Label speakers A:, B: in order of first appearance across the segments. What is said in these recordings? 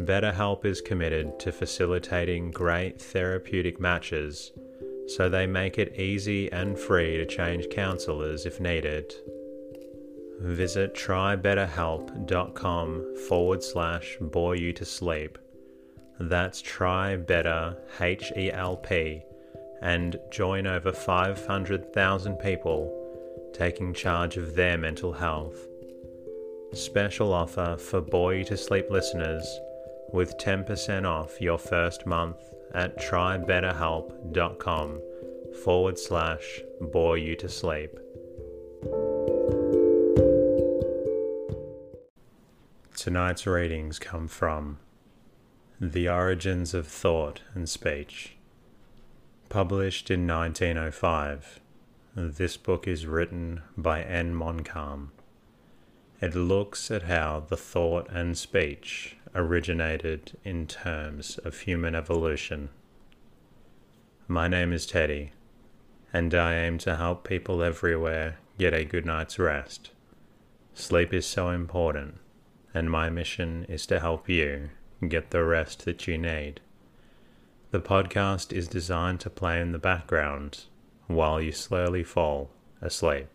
A: BetterHelp is committed to facilitating great therapeutic matches, so they make it easy and free to change counselors if needed. Visit trybetterhelp.com forward slash bore you to sleep. That's try better H E L P and join over 500,000 people taking charge of their mental health. Special offer for You to Sleep listeners with 10% off your first month at trybetterhelp.com forward slash bore you to sleep. Tonight's readings come from The Origins of Thought and Speech. Published in 1905, this book is written by N. Moncalm. It looks at how the thought and speech originated in terms of human evolution. My name is Teddy, and I aim to help people everywhere get a good night's rest. Sleep is so important, and my mission is to help you get the rest that you need. The podcast is designed to play in the background while you slowly fall asleep.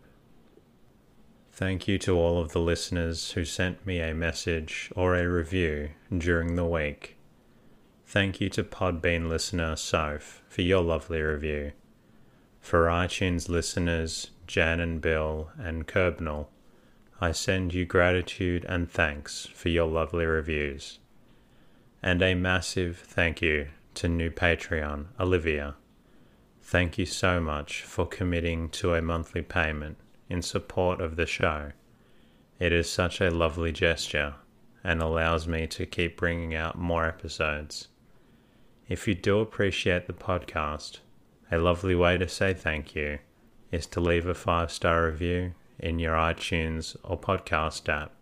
A: Thank you to all of the listeners who sent me a message or a review during the week. Thank you to Podbean listener Soph for your lovely review. For iTunes listeners Jan and Bill and Kerbnell, I send you gratitude and thanks for your lovely reviews. And a massive thank you to new Patreon Olivia. Thank you so much for committing to a monthly payment in support of the show. It is such a lovely gesture and allows me to keep bringing out more episodes. If you do appreciate the podcast, a lovely way to say thank you is to leave a five star review in your iTunes or podcast app.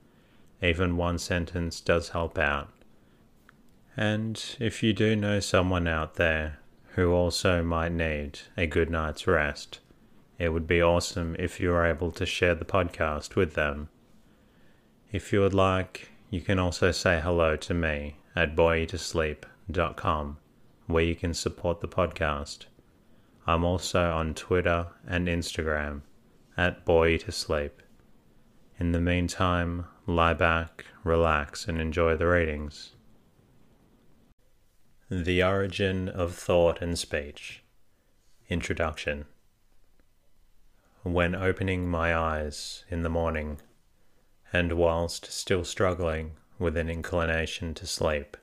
A: Even one sentence does help out. And if you do know someone out there who also might need a good night's rest. It would be awesome if you were able to share the podcast with them. If you would like, you can also say hello to me at boreyoutosleep.com, where you can support the podcast. I'm also on Twitter and Instagram at boreyoutosleep. In the meantime, lie back, relax, and enjoy the readings. The Origin of Thought and Speech Introduction When opening my eyes in the morning, and whilst still struggling with an inclination to sleep,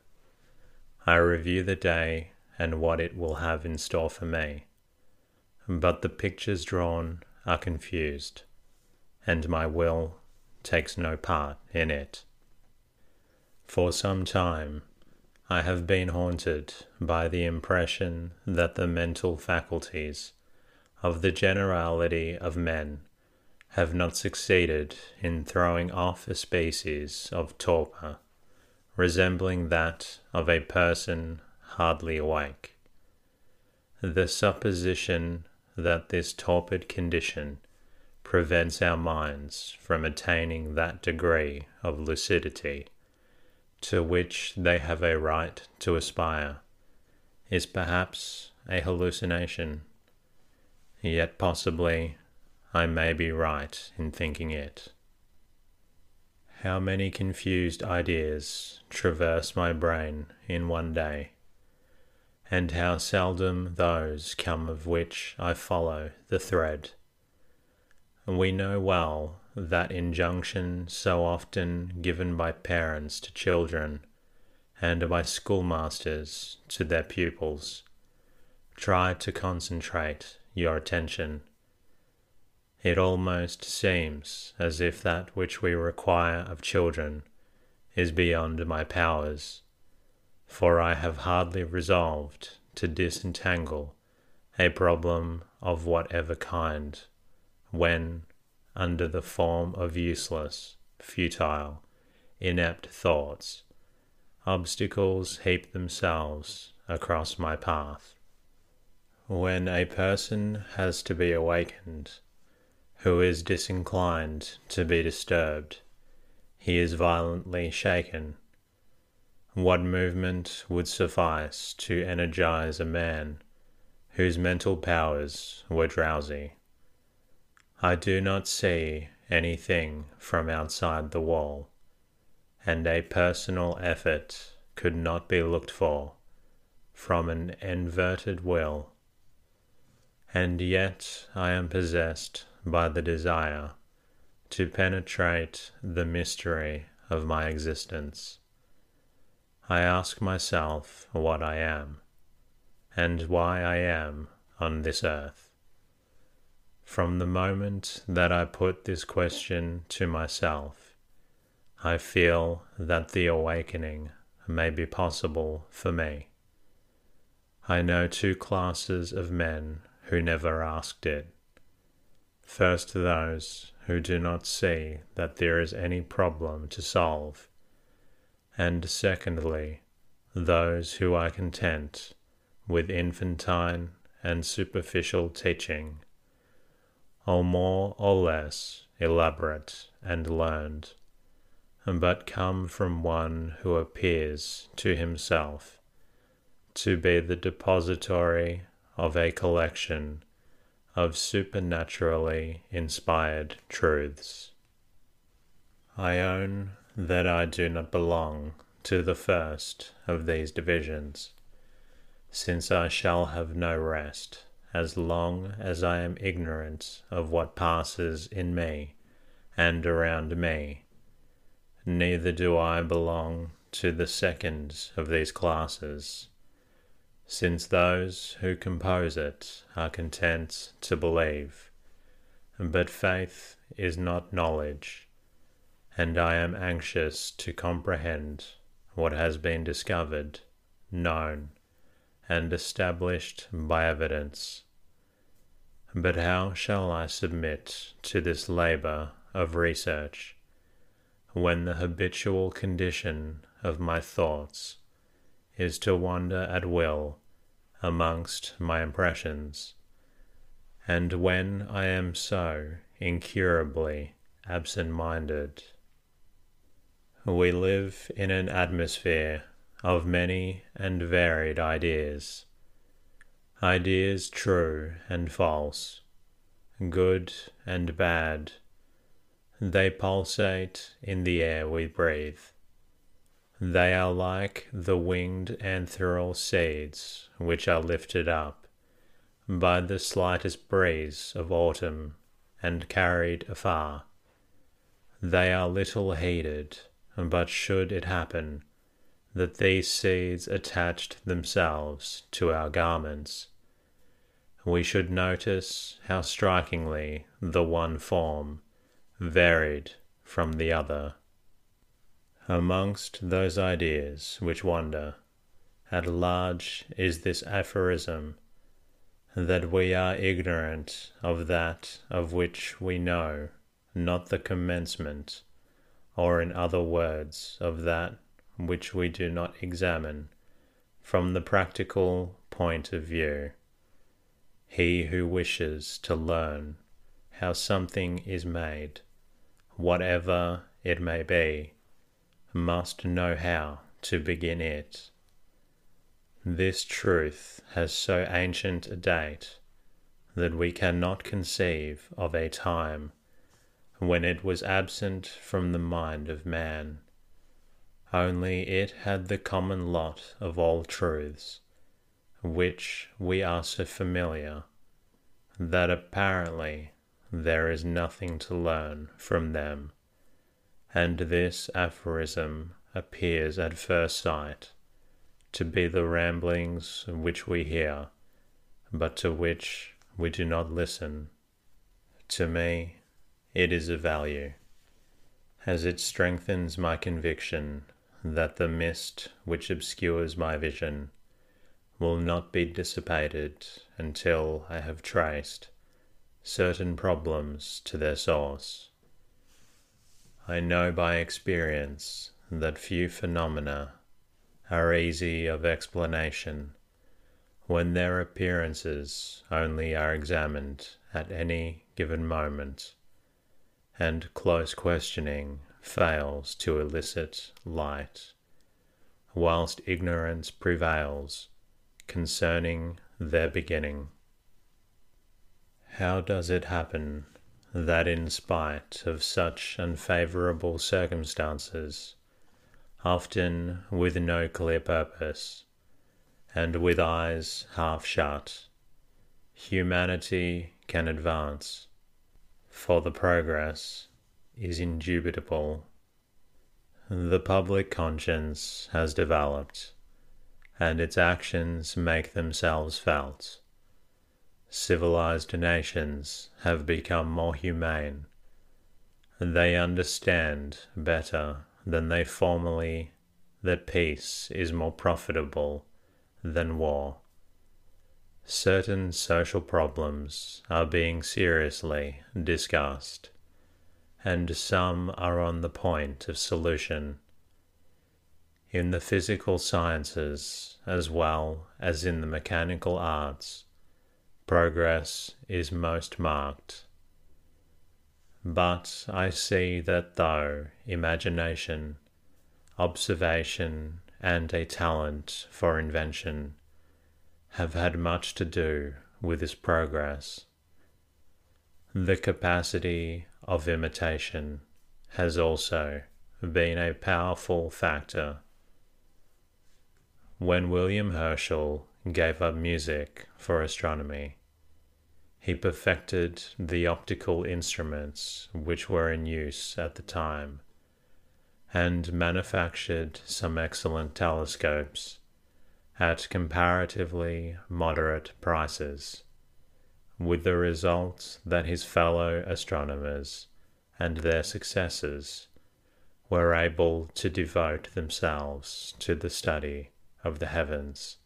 A: I review the day and what it will have in store for me. But the pictures drawn are confused, and my will takes no part in it. For some time, I have been haunted by the impression that the mental faculties of the generality of men have not succeeded in throwing off a species of torpor, resembling that of a person hardly awake. The supposition that this torpid condition prevents our minds from attaining that degree of lucidity to which they have a right to aspire is perhaps a hallucination, yet possibly I may be right in thinking it. How many confused ideas traverse my brain in one day, and how seldom those come of which I follow the thread. We know well that injunction so often given by parents to children and by schoolmasters to their pupils. Try to concentrate your attention. It almost seems as if that which we require of children is beyond my powers, for I have hardly resolved to disentangle a problem of whatever kind, when, under the form of useless, futile, inept thoughts, obstacles heap themselves across my path. When a person has to be awakened, who is disinclined to be disturbed, he is violently shaken. What movement would suffice to energize a man whose mental powers were drowsy? I do not see anything from outside the wall and a personal effort could not be looked for from an inverted will. And yet I am possessed by the desire to penetrate the mystery of my existence. I ask myself what I am, and why I am on this earth. From the moment that I put this question to myself, I feel that the awakening may be possible for me. I know two classes of men who never asked it. First, those who do not see that there is any problem to solve, and secondly, those who are content with infantine and superficial teaching, or more or less elaborate and learned but come from one who appears to himself to be the depository of a collection of supernaturally inspired truths. I own that I do not belong to the first of these divisions, since I shall have no rest as long as I am ignorant of what passes in me and around me Neither do I belong to the second of these classes, since those who compose it are content to believe. But faith is not knowledge, and I am anxious to comprehend what has been discovered, known, and established by evidence. But how shall I submit to this labour of research? when the habitual condition of my thoughts is to wander at will amongst my impressions, and when I am so incurably absent minded. We live in an atmosphere of many and varied ideas, ideas true and false, good and bad they pulsate in the air we breathe. They are like the winged ethereal seeds which are lifted up by the slightest breeze of autumn and carried afar. They are little heeded, but should it happen that these seeds attached themselves to our garments, we should notice how strikingly the one form varied from the other. Amongst those ideas which wander, at large is this aphorism that we are ignorant of that of which we know not the commencement, or in other words, of that which we do not examine from the practical point of view. He who wishes to learn how something is made, whatever it may be, must know how to begin it. This truth has so ancient a date that we cannot conceive of a time when it was absent from the mind of man. Only it had the common lot of all truths, which we are so familiar that apparently there is nothing to learn from them, and this aphorism appears at first sight to be the ramblings which we hear, but to which we do not listen. To me, it is of value, as it strengthens my conviction that the mist which obscures my vision will not be dissipated until I have traced certain problems to their source. I know by experience that few phenomena are easy of explanation when their appearances only are examined at any given moment, and close questioning fails to elicit light, whilst ignorance prevails concerning their beginning. How does it happen that, in spite of such unfavourable circumstances, often with no clear purpose, and with eyes half shut, humanity can advance, for the progress is indubitable. The public conscience has developed, and its actions make themselves felt. Civilized nations have become more humane. They understand better than they formerly that peace is more profitable than war. Certain social problems are being seriously discussed, and some are on the point of solution. In the physical sciences, as well as in the mechanical arts, progress is most marked. But I see that though imagination, observation, and a talent for invention have had much to do with this progress, the capacity of imitation has also been a powerful factor. When William Herschel gave up music for astronomy, he perfected the optical instruments which were in use at the time, and manufactured some excellent telescopes at comparatively moderate prices, with the result that his fellow astronomers and their successors were able to devote themselves to the study of the heavens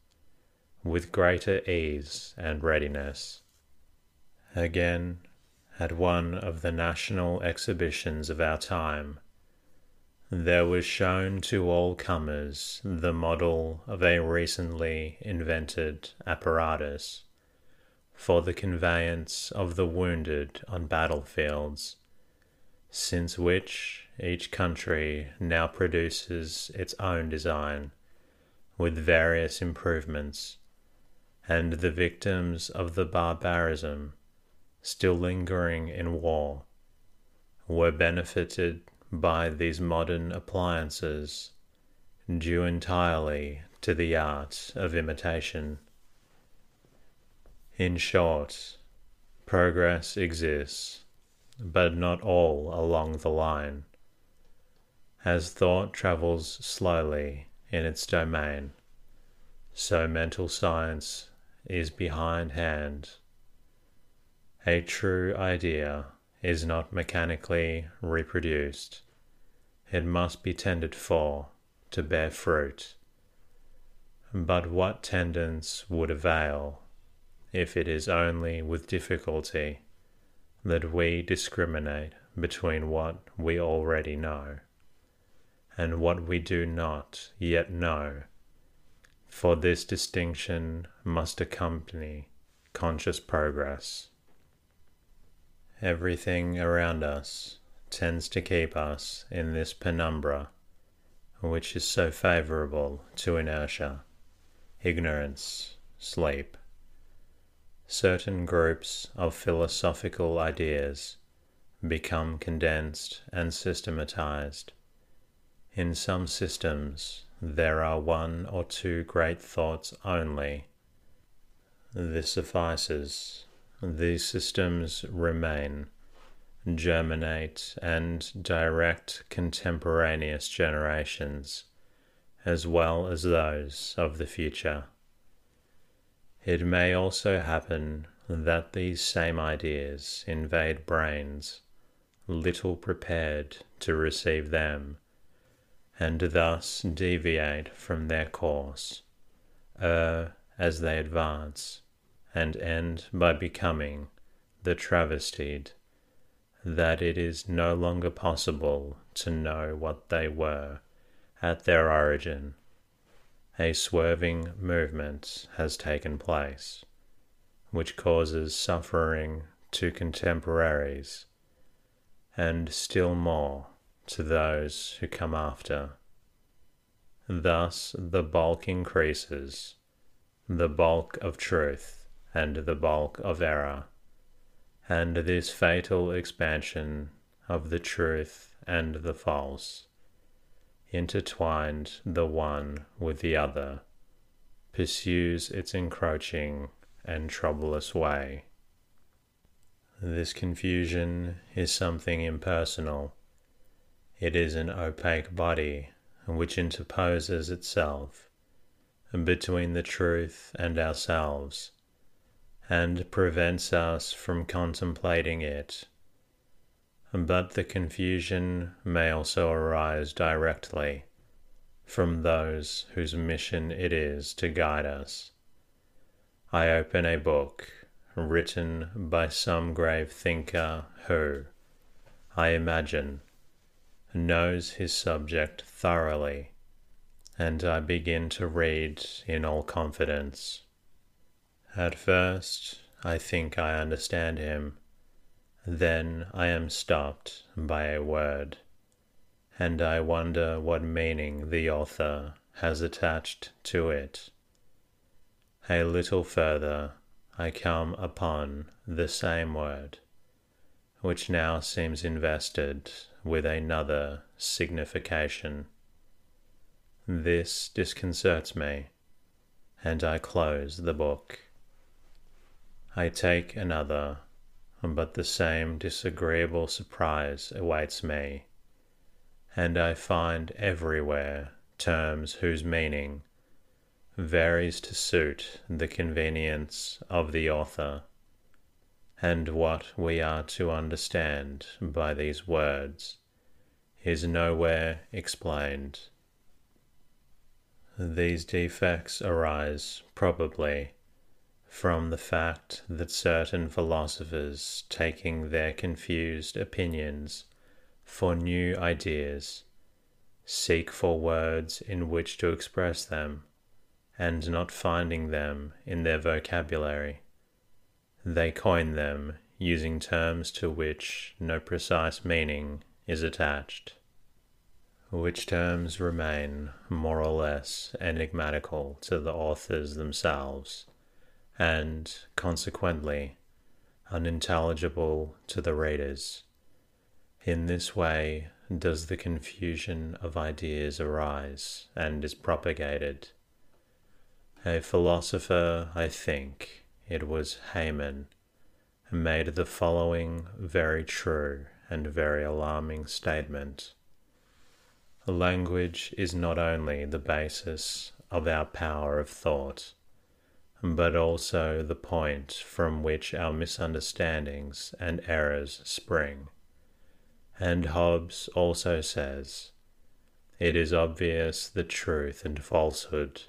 A: with greater ease and readiness. Again, at one of the national exhibitions of our time, there was shown to all comers the model of a recently invented apparatus for the conveyance of the wounded on battlefields, since which each country now produces its own design with various improvements, and the victims of the barbarism still lingering in war, were benefited by these modern appliances, due entirely to the art of imitation. In short, progress exists, but not all along the line. As thought travels slowly in its domain, so mental science is behindhand a true idea is not mechanically reproduced. It must be tended for to bear fruit. But what tendance would avail if it is only with difficulty that we discriminate between what we already know and what we do not yet know, for this distinction must accompany conscious progress. Everything around us tends to keep us in this penumbra, which is so favorable to inertia, ignorance, sleep. Certain groups of philosophical ideas become condensed and systematized. In some systems, there are one or two great thoughts only. This suffices. These systems remain, germinate, and direct contemporaneous generations, as well as those of the future. It may also happen that these same ideas invade brains little prepared to receive them and thus deviate from their course, err as they advance, and end by becoming the travestied, that it is no longer possible to know what they were at their origin. A swerving movement has taken place, which causes suffering to contemporaries, and still more to those who come after. Thus the bulk increases, the bulk of truth and the bulk of error, and this fatal expansion of the truth and the false, intertwined the one with the other, pursues its encroaching and troublous way. This confusion is something impersonal it is an opaque body which interposes itself between the truth and ourselves, and prevents us from contemplating it. But the confusion may also arise directly from those whose mission it is to guide us. I open a book written by some grave thinker who, I imagine, knows his subject thoroughly, and I begin to read in all confidence. At first, I think I understand him. Then I am stopped by a word, and I wonder what meaning the author has attached to it. A little further, I come upon the same word, which now seems invested with another signification. This disconcerts me, and I close the book. I take another, but the same disagreeable surprise awaits me, and I find everywhere terms whose meaning varies to suit the convenience of the author and what we are to understand by these words is nowhere explained. These defects arise, probably, from the fact that certain philosophers, taking their confused opinions for new ideas, seek for words in which to express them, and not finding them in their vocabulary. They coin them using terms to which no precise meaning is attached, which terms remain more or less enigmatical to the authors themselves, and, consequently, unintelligible to the readers. In this way does the confusion of ideas arise and is propagated. A philosopher, I think, it was Hamann, who made the following very true and very alarming statement. Language is not only the basis of our power of thought, but also the point from which our misunderstandings and errors spring. And Hobbes also says, It is obvious that truth and falsehood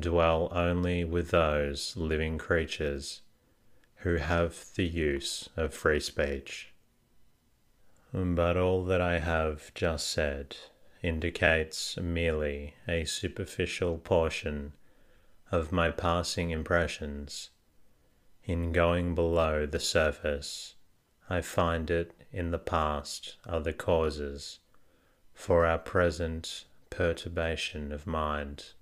A: dwell only with those living creatures who have the use of free speech. But all that I have just said indicates merely a superficial portion of my passing impressions. In going below the surface, I find it in the past are the causes for our present perturbation of mind.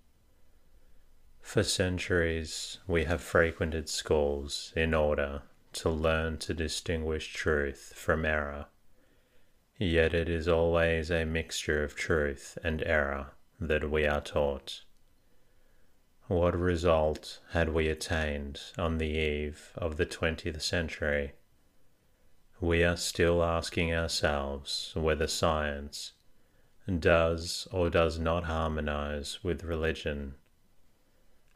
A: For centuries, we have frequented schools in order to learn to distinguish truth from error. Yet it is always a mixture of truth and error that we are taught. What result had we attained on the eve of the twentieth century? We are still asking ourselves whether science does or does not harmonize with religion.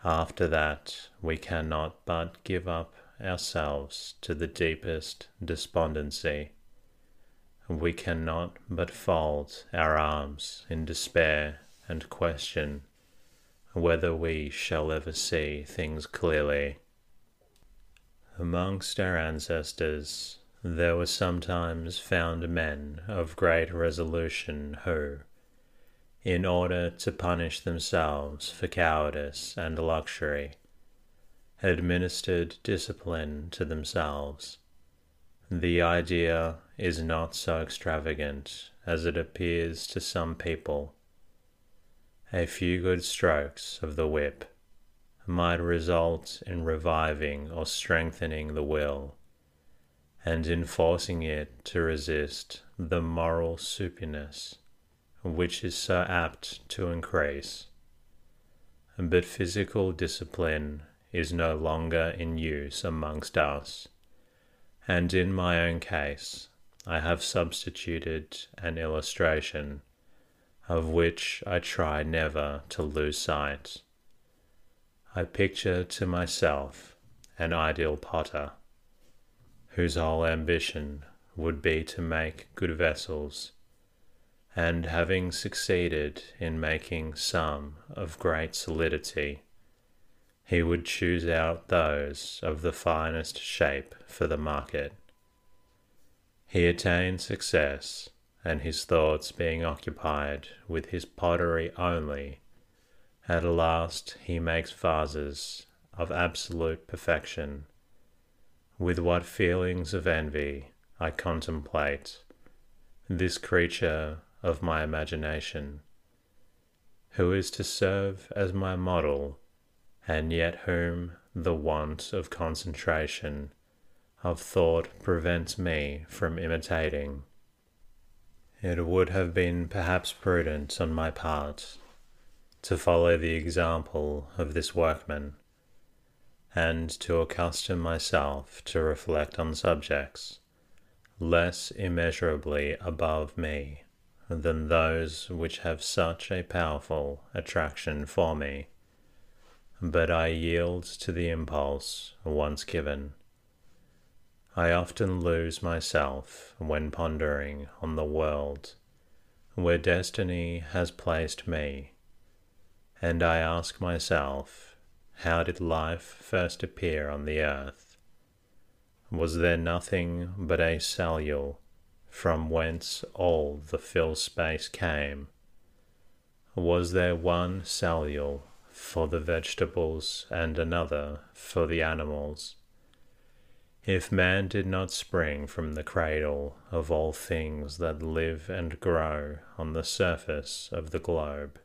A: After that, we cannot but give up ourselves to the deepest despondency. We cannot but fold our arms in despair and question whether we shall ever see things clearly. Amongst our ancestors, there were sometimes found men of great resolution who, in order to punish themselves for cowardice and luxury, administered discipline to themselves. The idea is not so extravagant as it appears to some people. A few good strokes of the whip might result in reviving or strengthening the will and in forcing it to resist the moral supiness which is so apt to increase. But physical discipline is no longer in use amongst us, and in my own case I have substituted an illustration of which I try never to lose sight. I picture to myself an ideal potter whose whole ambition would be to make good vessels, and having succeeded in making some of great solidity, he would choose out those of the finest shape for the market. He attained success, and his thoughts being occupied with his pottery only, at last he makes vases of absolute perfection with what feelings of envy I contemplate this creature of my imagination, who is to serve as my model, and yet whom the want of concentration of thought prevents me from imitating. It would have been perhaps prudent on my part to follow the example of this workman and to accustom myself to reflect on subjects less immeasurably above me than those which have such a powerful attraction for me. But I yield to the impulse once given. I often lose myself when pondering on the world where destiny has placed me, and I ask myself how did life first appear on the earth? Was there nothing but a cellule from whence all the fill space came? Was there one cellule for the vegetables and another for the animals? If man did not spring from the cradle of all things that live and grow on the surface of the globe,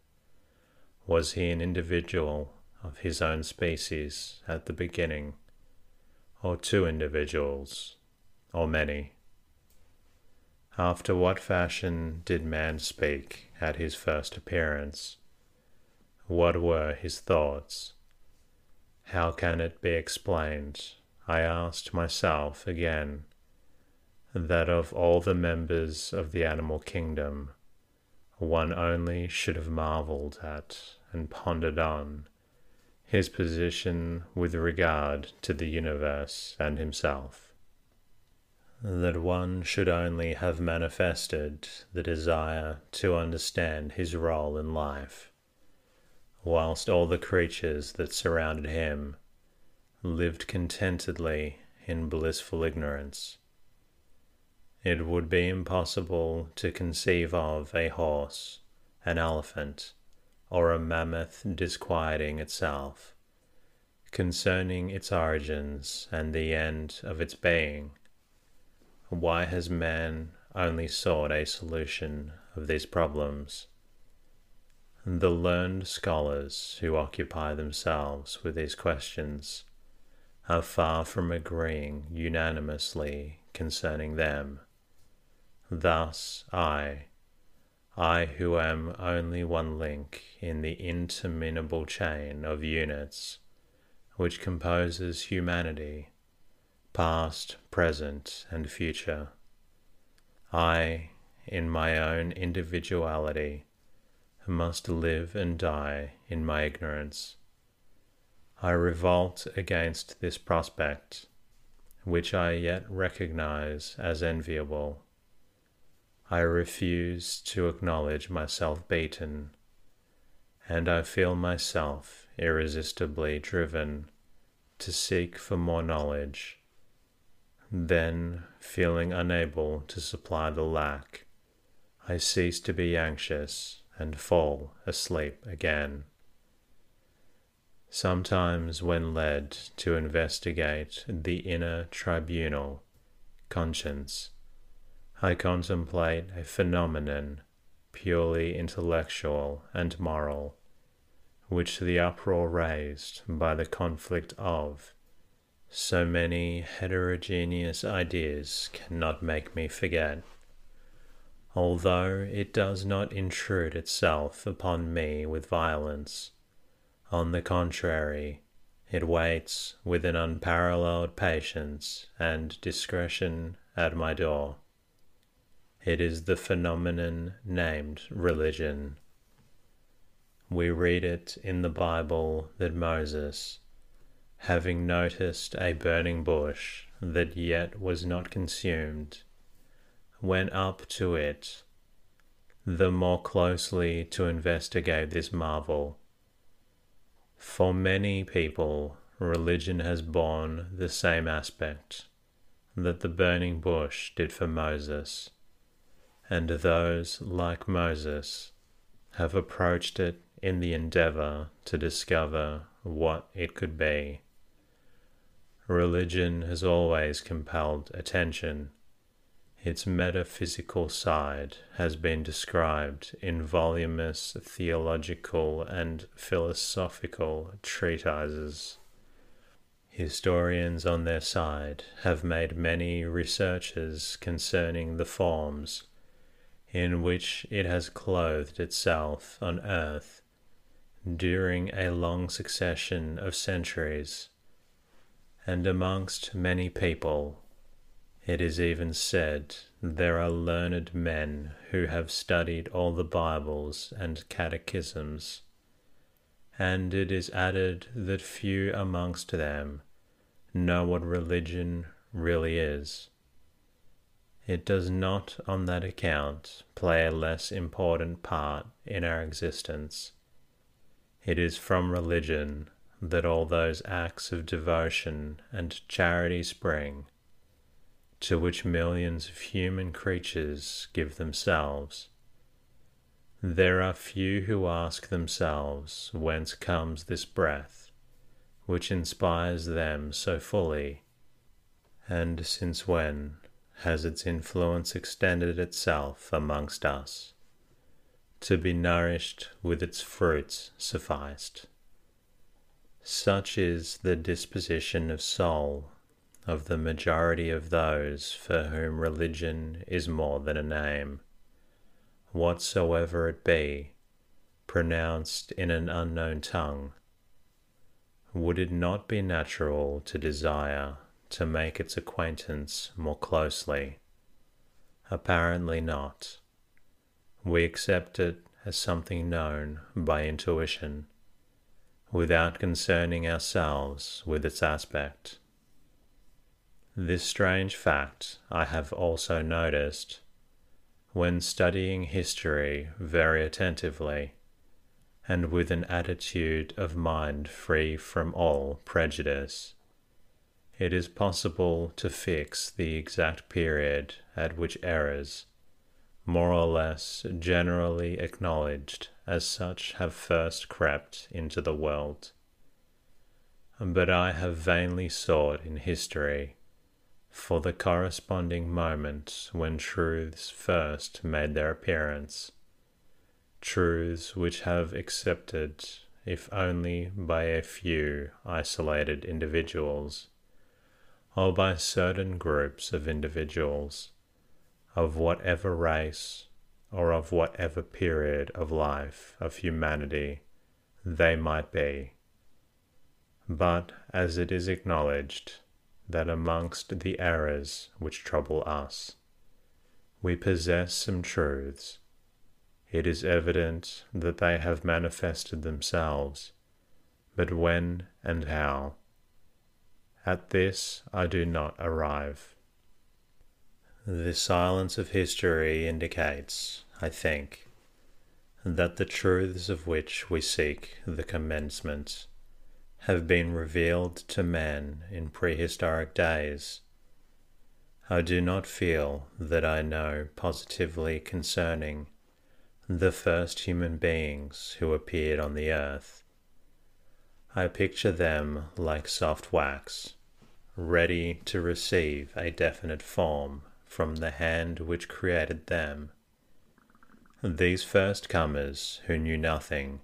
A: was he an individual of his own species at the beginning, or two individuals, or many? After what fashion did man speak at his first appearance? What were his thoughts? How can it be explained, I asked myself again, that of all the members of the animal kingdom, one only should have marvelled at and pondered on his position with regard to the universe and himself. That one should only have manifested the desire to understand his role in life, whilst all the creatures that surrounded him lived contentedly in blissful ignorance. It would be impossible to conceive of a horse an elephant, or a mammoth disquieting itself, concerning its origins and the end of its being. Why has man only sought a solution of these problems? The learned scholars who occupy themselves with these questions are far from agreeing unanimously concerning them. Thus, I, I who am only one link in the interminable chain of units which composes humanity, past, present, and future. I, in my own individuality, must live and die in my ignorance. I revolt against this prospect, which I yet recognize as enviable. I refuse to acknowledge myself beaten, and I feel myself irresistibly driven to seek for more knowledge. Then, feeling unable to supply the lack, I cease to be anxious and fall asleep again. Sometimes, when led to investigate the inner tribunal, conscience, I contemplate a phenomenon purely intellectual and moral, which the uproar raised by the conflict of so many heterogeneous ideas cannot make me forget. Although it does not intrude itself upon me with violence, on the contrary, it waits with an unparalleled patience and discretion at my door. It is the phenomenon named religion. We read it in the Bible that Moses, having noticed a burning bush that yet was not consumed, went up to it the more closely to investigate this marvel. For many people, religion has borne the same aspect that the burning bush did for Moses and those, like Moses, have approached it in the endeavor to discover what it could be. Religion has always compelled attention. Its metaphysical side has been described in voluminous theological and philosophical treatises. Historians on their side have made many researches concerning the forms in which it has clothed itself on earth during a long succession of centuries, and amongst many people, it is even said there are learned men who have studied all the Bibles and catechisms, and it is added that few amongst them know what religion really is. It does not on that account play a less important part in our existence. It is from religion that all those acts of devotion and charity spring, to which millions of human creatures give themselves. There are few who ask themselves whence comes this breath, which inspires them so fully, and since when has its influence extended itself amongst us. To be nourished with its fruits sufficed. Such is the disposition of soul of the majority of those for whom religion is more than a name, whatsoever it be, pronounced in an unknown tongue. Would it not be natural to desire to make its acquaintance more closely? Apparently not. We accept it as something known by intuition, without concerning ourselves with its aspect. This strange fact I have also noticed when studying history very attentively and with an attitude of mind free from all prejudice it is possible to fix the exact period at which errors, more or less generally acknowledged as such, have first crept into the world. But I have vainly sought in history for the corresponding moments when truths first made their appearance, truths which have accepted, if only by a few isolated individuals, or by certain groups of individuals, of whatever race or of whatever period of life of humanity they might be. But as it is acknowledged that amongst the errors which trouble us, we possess some truths, it is evident that they have manifested themselves, but when and how? At this I do not arrive. The silence of history indicates, I think, that the truths of which we seek the commencement have been revealed to man in prehistoric days. I do not feel that I know positively concerning the first human beings who appeared on the earth. I picture them like soft wax, ready to receive a definite form from the hand which created them. These first comers who knew nothing,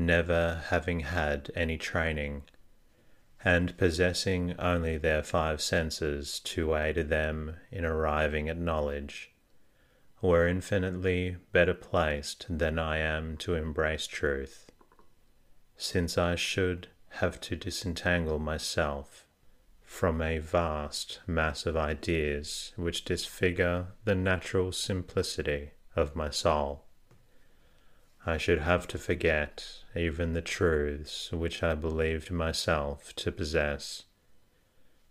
A: never having had any training, and possessing only their five senses to aid them in arriving at knowledge, were infinitely better placed than I am to embrace truth, since I should have to disentangle myself from a vast mass of ideas which disfigure the natural simplicity of my soul. I should have to forget even the truths which I believed myself to possess,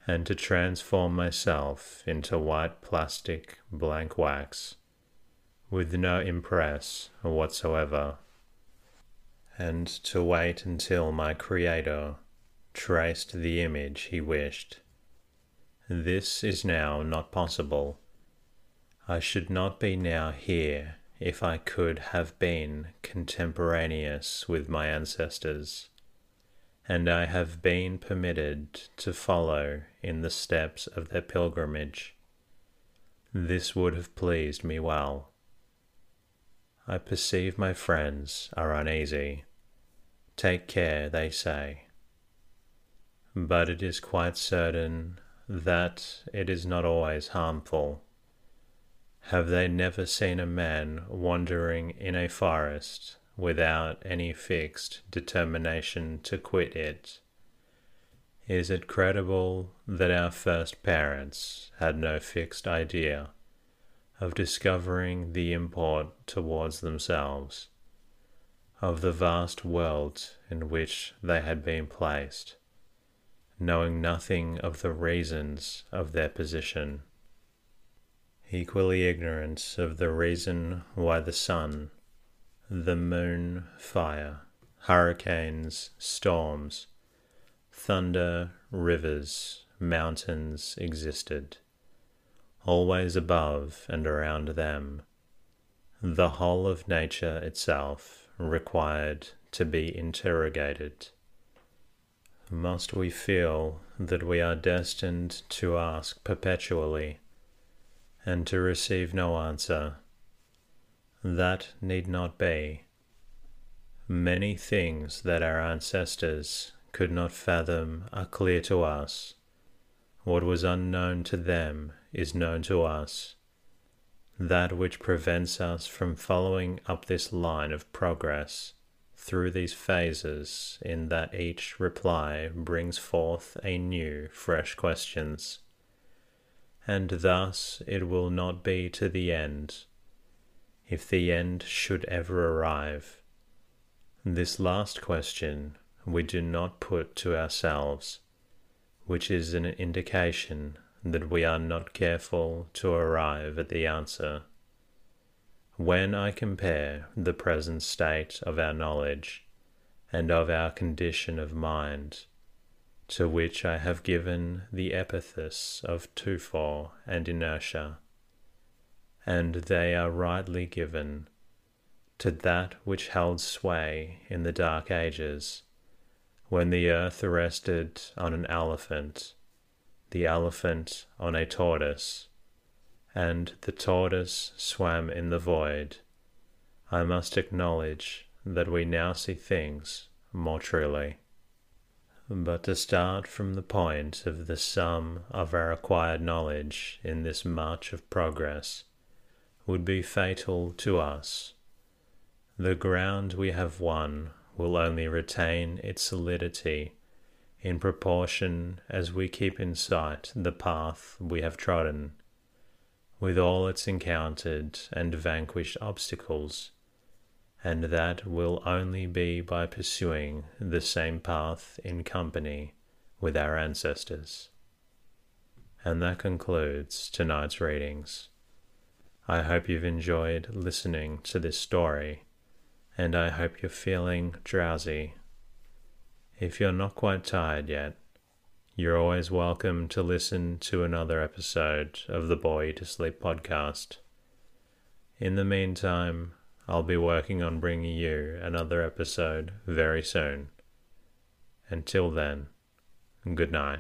A: and to transform myself into white plastic blank wax, with no impress whatsoever, and to wait until my Creator traced the image he wished. This is now not possible. I should not be now here if I could have been contemporaneous with my ancestors, and I have been permitted to follow in the steps of their pilgrimage. This would have pleased me well. I perceive my friends are uneasy. Take care, they say but it is quite certain that it is not always harmful. Have they never seen a man wandering in a forest without any fixed determination to quit it? Is it credible that our first parents had no fixed idea of discovering the import towards themselves, of the vast world in which they had been placed? knowing nothing of the reasons of their position, equally ignorant of the reason why the sun, the moon, fire, hurricanes, storms, thunder, rivers, mountains existed, always above and around them. The whole of nature itself required to be interrogated must we feel that we are destined to ask perpetually and to receive no answer? That need not be. Many things that our ancestors could not fathom are clear to us. What was unknown to them is known to us. That which prevents us from following up this line of progress through these phases in that each reply brings forth a new, fresh questions. And thus it will not be to the end, if the end should ever arrive. This last question we do not put to ourselves, which is an indication that we are not careful to arrive at the answer. When I compare the present state of our knowledge and of our condition of mind, to which I have given the epithets of torpor and inertia, and they are rightly given to that which held sway in the dark ages, when the earth rested on an elephant, the elephant on a tortoise, and the tortoise swam in the void, I must acknowledge that we now see things more truly. But to start from the point of the sum of our acquired knowledge in this march of progress would be fatal to us. The ground we have won will only retain its solidity in proportion as we keep in sight the path we have trodden, with all its encountered and vanquished obstacles and that will only be by pursuing the same path in company with our ancestors. And that concludes tonight's readings. I hope you've enjoyed listening to this story, and I hope you're feeling drowsy. If you're not quite tired yet, you're always welcome to listen to another episode of the Bore You to Sleep podcast. In the meantime, I'll be working on bringing you another episode very soon. Until then, good night.